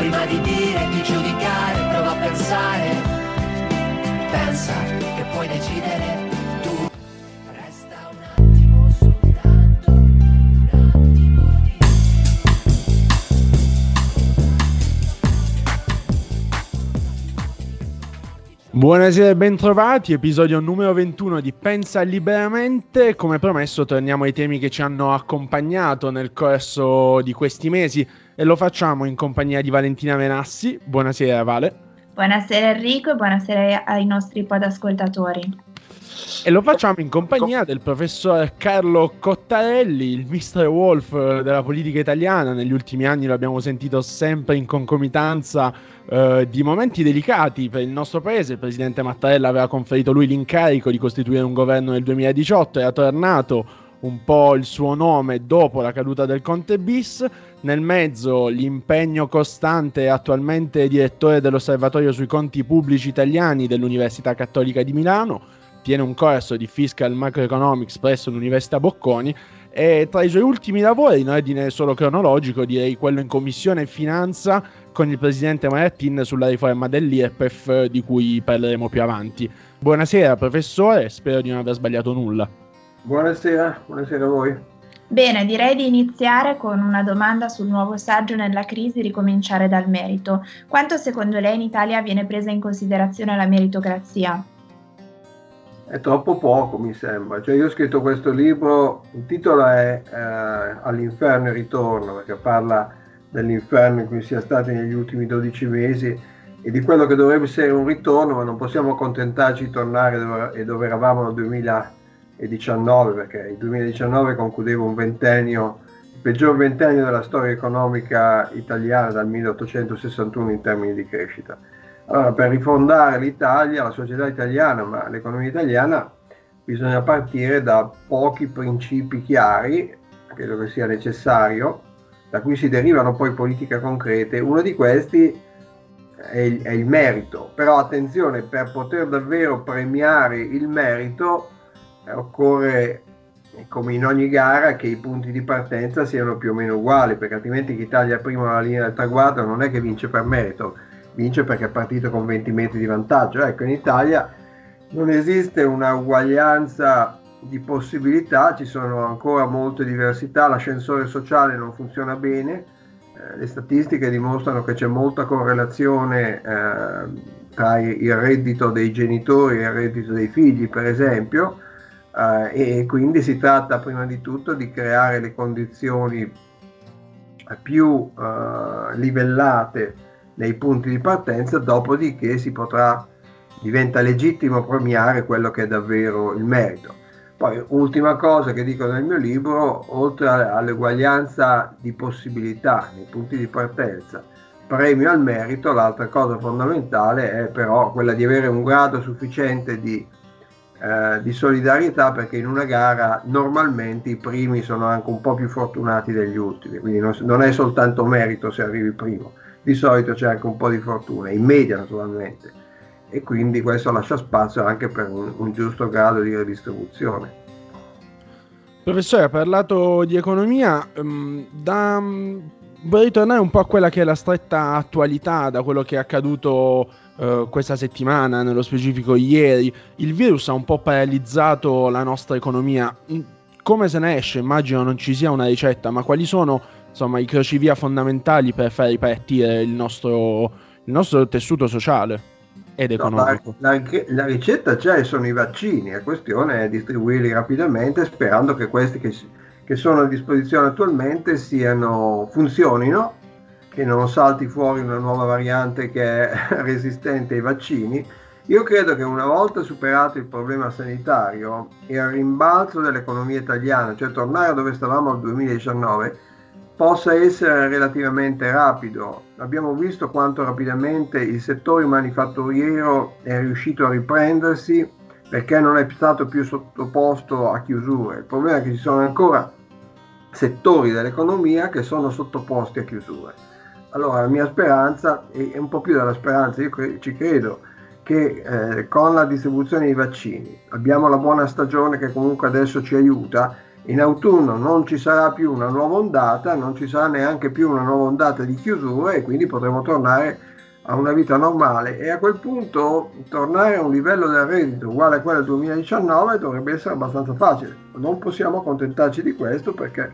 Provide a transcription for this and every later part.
prima di dire, di giudicare, prova a pensare, pensa che puoi decidere Buonasera e bentrovati, episodio numero 21 di Pensa Liberamente. Come promesso torniamo ai temi che ci hanno accompagnato nel corso di questi mesi e lo facciamo in compagnia di Valentina Venassi. Buonasera Vale. Buonasera Enrico e buonasera ai nostri podascoltatori. E lo facciamo in compagnia del professor Carlo Cottarelli, il Mr. Wolf della politica italiana. Negli ultimi anni lo abbiamo sentito sempre in concomitanza eh, di momenti delicati per il nostro paese. Il presidente Mattarella aveva conferito lui l'incarico di costituire un governo nel 2018, era tornato un po' il suo nome dopo la caduta del Conte bis. Nel mezzo l'impegno costante, attualmente direttore dell'Osservatorio sui conti pubblici italiani dell'Università Cattolica di Milano tiene un corso di Fiscal Macroeconomics presso l'Università Bocconi e tra i suoi ultimi lavori, in ordine solo cronologico, direi quello in Commissione Finanza con il presidente Marattin sulla riforma dell'IRPEF di cui parleremo più avanti. Buonasera professore, spero di non aver sbagliato nulla. Buonasera, buonasera a voi. Bene, direi di iniziare con una domanda sul nuovo saggio nella crisi, ricominciare dal merito. Quanto secondo lei in Italia viene presa in considerazione la meritocrazia? È troppo poco, mi sembra. Cioè, io ho scritto questo libro, il titolo è eh, All'inferno e ritorno, perché parla dell'inferno in cui sia stati negli ultimi 12 mesi e di quello che dovrebbe essere un ritorno, ma non possiamo accontentarci di tornare dove, dove eravamo nel 2019, perché il 2019 concludeva un ventennio, il peggior ventennio della storia economica italiana dal 1861 in termini di crescita. Allora, per rifondare l'Italia, la società italiana, ma l'economia italiana, bisogna partire da pochi principi chiari, credo che sia necessario, da cui si derivano poi politiche concrete. Uno di questi è il, è il merito, però attenzione, per poter davvero premiare il merito eh, occorre, come in ogni gara, che i punti di partenza siano più o meno uguali, perché altrimenti chi taglia prima la linea del traguardo non è che vince per merito, vince perché è partito con 20 metri di vantaggio. Ecco, in Italia non esiste una uguaglianza di possibilità, ci sono ancora molte diversità, l'ascensore sociale non funziona bene, eh, le statistiche dimostrano che c'è molta correlazione eh, tra il reddito dei genitori e il reddito dei figli, per esempio, eh, e quindi si tratta prima di tutto di creare le condizioni più eh, livellate nei punti di partenza, dopodiché si potrà, diventa legittimo premiare quello che è davvero il merito. Poi, ultima cosa che dico nel mio libro, oltre all'uguaglianza di possibilità nei punti di partenza, premio al merito, l'altra cosa fondamentale è però quella di avere un grado sufficiente di, eh, di solidarietà perché in una gara normalmente i primi sono anche un po' più fortunati degli ultimi, quindi non, non è soltanto merito se arrivi primo di solito c'è anche un po' di fortuna, in media naturalmente, e quindi questo lascia spazio anche per un, un giusto grado di redistribuzione. Professore, ha parlato di economia, um, da, um, vorrei tornare un po' a quella che è la stretta attualità, da quello che è accaduto uh, questa settimana, nello specifico ieri. Il virus ha un po' paralizzato la nostra economia. Come se ne esce? Immagino non ci sia una ricetta, ma quali sono insomma, i crocevia fondamentali per far ripartire il nostro, il nostro tessuto sociale ed economico. No, la, la, la, ricetta c'è, sono i vaccini, la questione è distribuirli rapidamente sperando che questi che, che sono a disposizione attualmente siano, funzionino, che non salti fuori una nuova variante che è resistente ai vaccini. Io credo che una volta superato il problema sanitario e il rimbalzo dell'economia italiana, cioè tornare a dove stavamo nel 2019, possa essere relativamente rapido. abbiamo visto quanto rapidamente il settore manifatturiero è riuscito a riprendersi perché non è stato più sottoposto a chiusure. Il problema è che ci sono ancora settori dell'economia che sono sottoposti a chiusure. Allora la mia speranza, è un po' più della speranza, io ci credo, che eh, con la distribuzione dei vaccini abbiamo la buona stagione che comunque adesso ci aiuta in autunno non ci sarà più una nuova ondata, non ci sarà neanche più una nuova ondata di chiusura e quindi potremo tornare a una vita normale e a quel punto tornare a un livello del reddito uguale a quello del 2019 dovrebbe essere abbastanza facile. Non possiamo accontentarci di questo perché,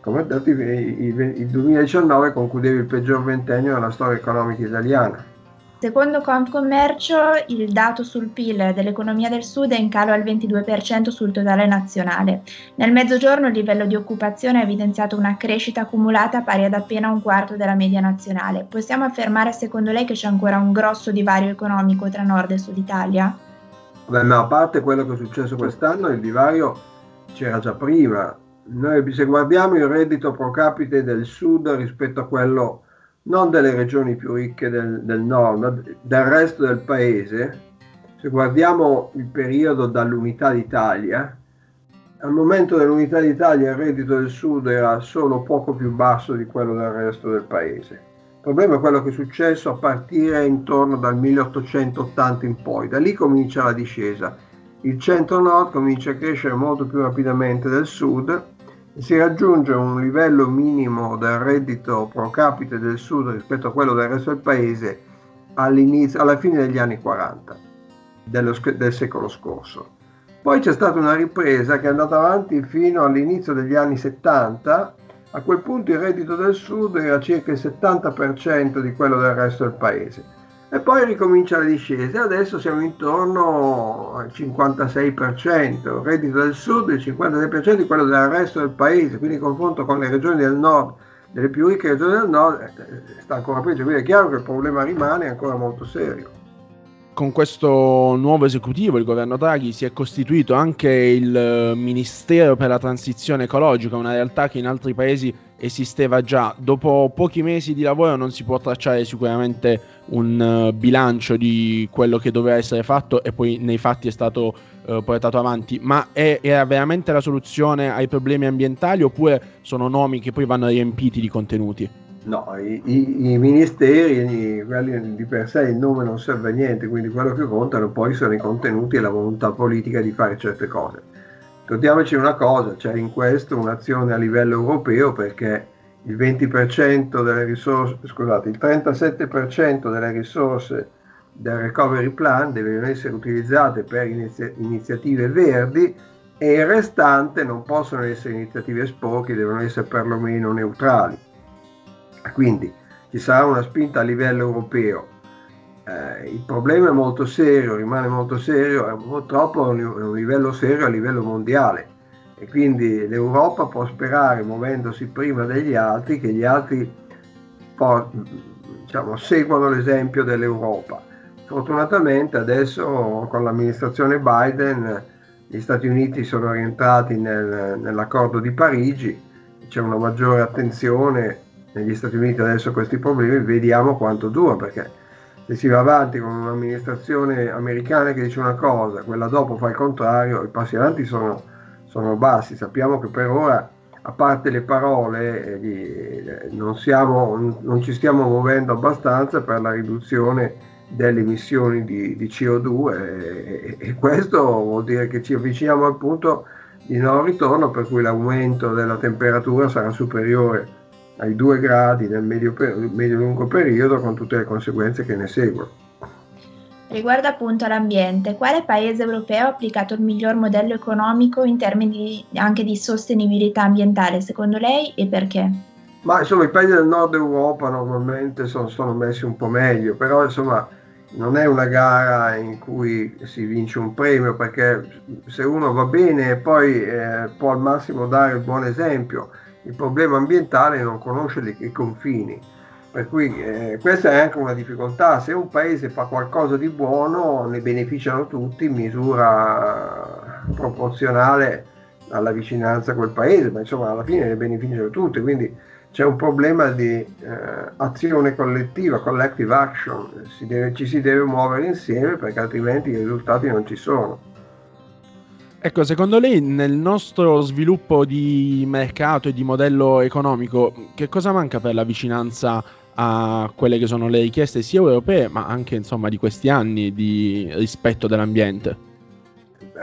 come ho detto, il 2019 concludeva il peggior ventennio della storia economica italiana Secondo Confcommercio, il dato sul PIL dell'economia del Sud è in calo al 22% sul totale nazionale. Nel mezzogiorno il livello di occupazione ha evidenziato una crescita accumulata pari ad appena un quarto della media nazionale. Possiamo affermare secondo lei che c'è ancora un grosso divario economico tra nord e sud Italia? Beh, ma a parte quello che è successo quest'anno, il divario c'era già prima. Noi se guardiamo il reddito pro capite del sud rispetto a quello non delle regioni più ricche del, del nord, del resto del paese, se guardiamo il periodo dall'unità d'Italia, al momento dell'unità d'Italia il reddito del sud era solo poco più basso di quello del resto del paese. Il problema è quello che è successo a partire intorno dal 1880 in poi, da lì comincia la discesa. Il centro-nord comincia a crescere molto più rapidamente del sud si raggiunge un livello minimo del reddito pro capite del sud rispetto a quello del resto del paese alla fine degli anni 40 dello, del secolo scorso. Poi c'è stata una ripresa che è andata avanti fino all'inizio degli anni 70, a quel punto il reddito del sud era circa il 70% di quello del resto del paese e poi ricomincia la discesa. Adesso siamo intorno al 56%, il reddito del sud il 56% di quello del resto del paese, quindi in confronto con le regioni del nord, delle più ricche regioni del nord, eh, sta ancora peggio. Quindi è chiaro che il problema rimane ancora molto serio con questo nuovo esecutivo, il governo Draghi, si è costituito anche il eh, Ministero per la transizione ecologica, una realtà che in altri paesi esisteva già. Dopo pochi mesi di lavoro non si può tracciare sicuramente un uh, bilancio di quello che doveva essere fatto e poi nei fatti è stato uh, portato avanti, ma è, era veramente la soluzione ai problemi ambientali oppure sono nomi che poi vanno riempiti di contenuti? No, i, i, i ministeri, quelli di per sé il nome non serve a niente, quindi quello che contano poi sono i contenuti e la volontà politica di fare certe cose. Ricordiamoci una cosa, c'è in questo un'azione a livello europeo perché il 20% delle risorse, scusate, il 37% delle risorse del recovery plan devono essere utilizzate per inizi- iniziative verdi e il restante non possono essere iniziative sporche, devono essere perlomeno neutrali. Quindi ci sarà una spinta a livello europeo. Eh, il problema è molto serio, rimane molto serio, purtroppo è un livello serio a livello mondiale e quindi l'Europa può sperare, muovendosi prima degli altri, che gli altri diciamo, seguano l'esempio dell'Europa. Fortunatamente adesso con l'amministrazione Biden gli Stati Uniti sono rientrati nel, nell'accordo di Parigi, c'è una maggiore attenzione negli Stati Uniti adesso questi problemi, vediamo quanto dura, perché se si va avanti con un'amministrazione americana che dice una cosa, quella dopo fa il contrario, i passi avanti sono, sono bassi. Sappiamo che per ora, a parte le parole, eh, non, siamo, non ci stiamo muovendo abbastanza per la riduzione delle emissioni di, di CO2 e, e, questo vuol dire che ci avviciniamo al punto di non ritorno per cui l'aumento della temperatura sarà superiore ai due gradi nel medio-lungo periodo con tutte le conseguenze che ne seguono. Riguardo appunto all'ambiente, quale paese europeo ha applicato il miglior modello economico in termini anche di sostenibilità ambientale secondo lei e perché? Ma insomma i paesi del nord Europa normalmente sono, sono messi un po' meglio, però insomma non è una gara in cui si vince un premio perché se uno va bene poi eh, può al massimo dare il buon esempio il problema ambientale non conosce i confini. Per cui eh, questa è anche una difficoltà. Se un paese fa qualcosa di buono, ne beneficiano tutti in misura proporzionale alla vicinanza a quel paese, ma insomma alla fine ne beneficiano tutti. Quindi c'è un problema di eh, azione collettiva, collective action, si deve, ci si deve muovere insieme perché altrimenti i risultati non ci sono. Ecco, secondo lei nel nostro sviluppo di mercato e di modello economico, che cosa manca per la vicinanza a quelle che sono le richieste sia europee ma anche insomma di questi anni di rispetto dell'ambiente?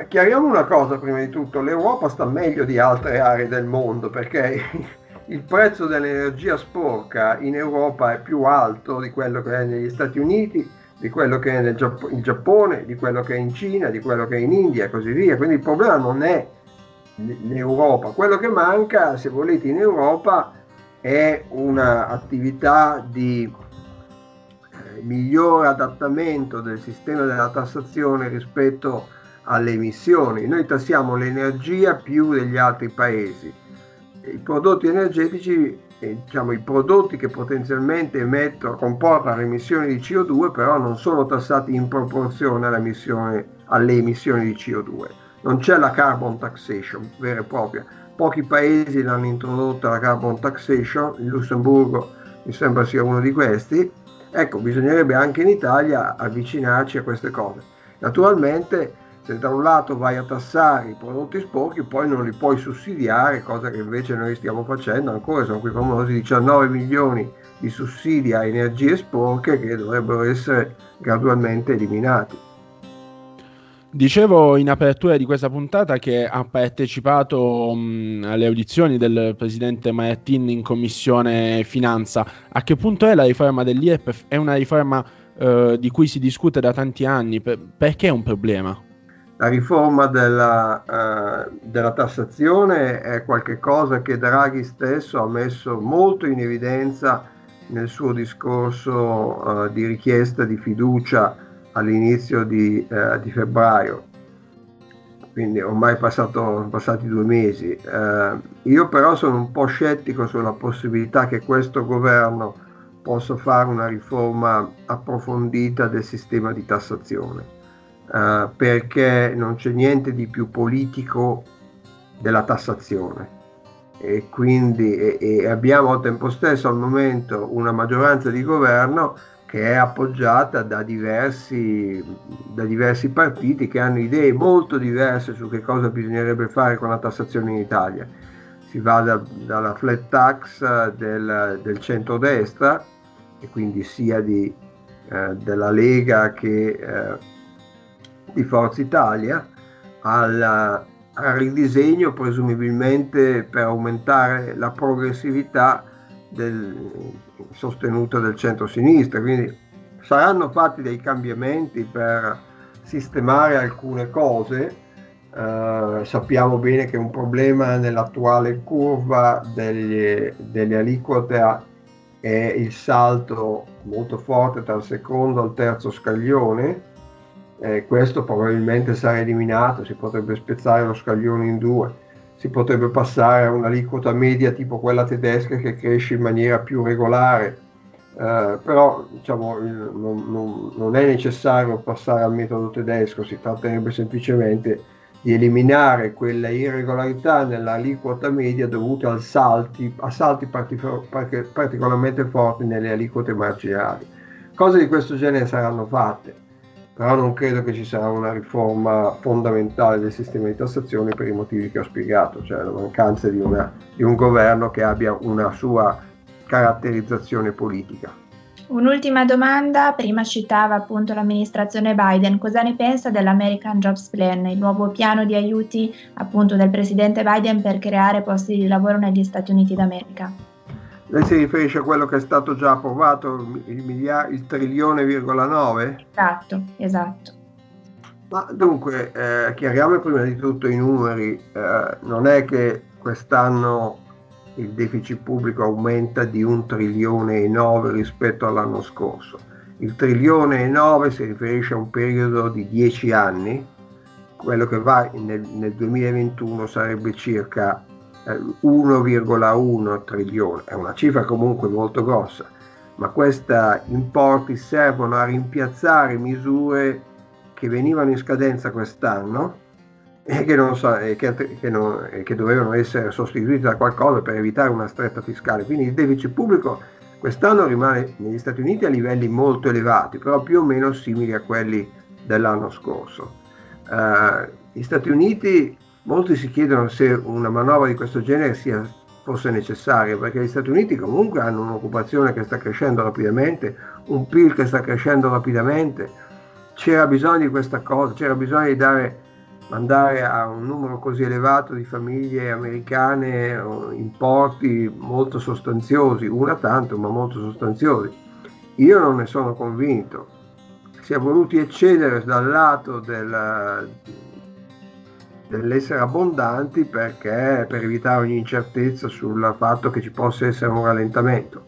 Chiariamo una cosa prima di tutto, l'Europa sta meglio di altre aree del mondo perché il prezzo dell'energia sporca in Europa è più alto di quello che è negli Stati Uniti, di quello che è Giapp- in Giappone, di quello che è in Cina, di quello che è in India e così via. Quindi il problema non è l'Europa, quello che manca, se volete, in Europa è un'attività di eh, migliore adattamento del sistema della tassazione rispetto alle emissioni. Noi tassiamo l'energia più degli altri paesi i prodotti energetici, diciamo i prodotti che potenzialmente emettono, comportano emissioni di CO2, però non sono tassati in proporzione alle emissioni di CO2. Non c'è la carbon taxation vera e propria. Pochi paesi l'hanno introdotta la carbon taxation, il Lussemburgo mi sembra sia uno di questi. Ecco, bisognerebbe anche in Italia avvicinarci a queste cose. Naturalmente se da un lato vai a tassare i prodotti sporchi, poi non li puoi sussidiare, cosa che invece noi stiamo facendo ancora, sono quei famosi 19 milioni di sussidi a energie sporche che dovrebbero essere gradualmente eliminati. Dicevo in apertura di questa puntata che ha partecipato mh, alle audizioni del presidente Martin in commissione finanza. A che punto è la riforma dell'IRPEF? È una riforma eh, di cui si discute da tanti anni. Per- perché è un problema? La riforma della, uh, della, tassazione è qualcosa che Draghi stesso ha messo molto in evidenza nel suo discorso uh, di richiesta di fiducia all'inizio di, uh, di febbraio. Quindi ormai passato, passati due mesi. io però sono un po' scettico sulla possibilità che questo governo possa fare una riforma approfondita del sistema di tassazione uh, perché non c'è niente di più politico della tassazione e quindi e, e abbiamo al tempo stesso al momento una maggioranza di governo che è appoggiata da diversi, da diversi partiti che hanno idee molto diverse su che cosa bisognerebbe fare con la tassazione in Italia. Si va da, dalla flat tax del, del centrodestra, e quindi sia di, eh, della Lega che eh, di Forza Italia al, al ridisegno presumibilmente per aumentare la progressività del, sostenuta del centro-sinistra. Quindi saranno fatti dei cambiamenti per sistemare alcune cose. Uh, sappiamo bene che un problema nell'attuale curva degli, delle aliquote è il salto molto forte il secondo il terzo scaglione eh, questo probabilmente sarà eliminato, si potrebbe spezzare lo scaglione in due, si potrebbe passare a un'aliquota media tipo quella tedesca che cresce in maniera più regolare, eh, però diciamo, non, non, non, è necessario passare al metodo tedesco, si tratterebbe semplicemente di eliminare quella irregolarità nell'aliquota media dovuta salti, a salti particolarmente forti nelle aliquote marginali. Cose di questo genere saranno fatte però non credo che ci sarà una riforma fondamentale del sistema di tassazione per i motivi che ho spiegato, cioè la mancanza di, una, di un governo che abbia una sua caratterizzazione politica. Un'ultima domanda, prima citava appunto l'amministrazione Biden, cosa ne pensa dell'American Jobs Plan, il nuovo piano di aiuti appunto del presidente Biden per creare posti di lavoro negli Stati Uniti d'America? Lei si riferisce a quello che è stato già approvato, il, miliar- il trilione,9? 9? Esatto, esatto. Ma dunque, eh, chiariamo prima di tutto i numeri. Eh, non è che quest'anno il deficit pubblico aumenta di un trilione e 9 rispetto all'anno scorso. Il trilione e 9 si riferisce a un periodo di 10 anni, quello che va nel, nel 2021 sarebbe circa 1,1 trilione, è una cifra comunque molto grossa, ma questi importi servono a rimpiazzare misure che venivano in scadenza quest'anno e che, non, e che, che, non, e che dovevano essere sostituiti da qualcosa per evitare una stretta fiscale. Quindi il deficit pubblico quest'anno rimane negli Stati Uniti a livelli molto elevati, però più o meno simili a quelli dell'anno scorso. Uh, gli Stati Uniti, molti si chiedono se una manovra di questo genere sia, fosse necessaria, perché gli Stati Uniti comunque hanno un'occupazione che sta crescendo rapidamente, un PIL che sta crescendo rapidamente, c'era bisogno di questa cosa, c'era bisogno di dare mandare a un numero così elevato di famiglie americane importi molto sostanziosi, una tanto ma molto sostanziosi. Io non ne sono convinto. Si è voluti eccedere dal lato del, dell'essere abbondanti perché per evitare ogni incertezza sul fatto che ci possa essere un rallentamento.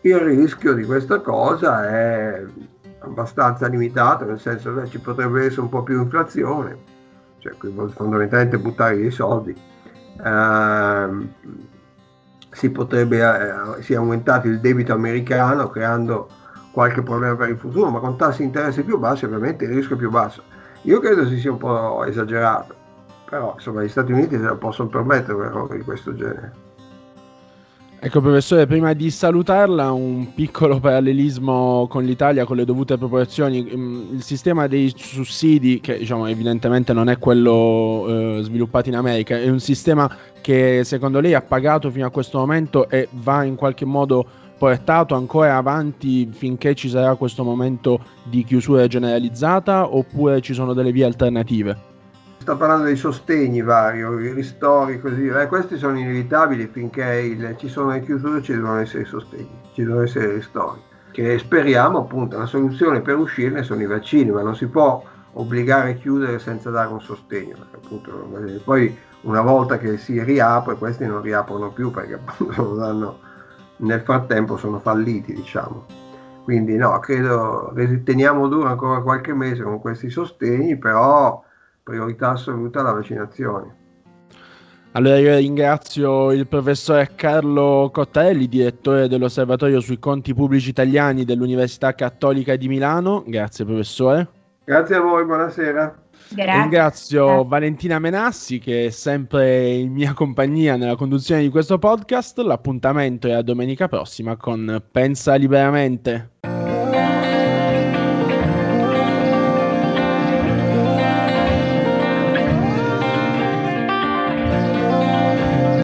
Il rischio di questa cosa è abbastanza limitato, nel senso che ci potrebbe essere un po' più inflazione, cioè fondamentalmente buttare dei soldi. Uh, si potrebbe uh, si è aumentato il debito americano creando qualche problema per il futuro, ma con tassi di interesse più bassi ovviamente il rischio è più basso. Io credo si sia un po' esagerato, però insomma gli Stati Uniti se lo possono permettere un errore di questo genere. Ecco professore, prima di salutarla un piccolo parallelismo con l'Italia con le dovute proporzioni, mm, il sistema dei sussidi che diciamo evidentemente non è quello eh, sviluppato in America, è un sistema che secondo lei ha pagato fino a questo momento e va in qualche modo portato ancora avanti finché ci sarà questo momento di chiusura generalizzata oppure ci sono delle vie alternative? Sta parlando dei sostegni vari, i ristori, così eh, questi sono inevitabili finché il, ci sono le chiusure, ci devono essere i sostegni, ci devono essere i ristori. Che speriamo appunto, la soluzione per uscirne sono i vaccini, ma non si può obbligare a chiudere senza dare un sostegno. Appunto, eh, poi una volta che si riapre, questi non riaprono più perché appunto danno, nel frattempo sono falliti, diciamo. Quindi no, credo teniamo duro ancora qualche mese con questi sostegni, però priorità assoluta la vaccinazione. Allora io ringrazio il professore Carlo Cottarelli, direttore dell'Osservatorio sui conti pubblici italiani dell'Università Cattolica di Milano. Grazie professore. Grazie a voi, buonasera. Grazie. Ringrazio Valentina Menassi che è sempre in mia compagnia nella conduzione di questo podcast. L'appuntamento è a domenica prossima con Pensa Liberamente.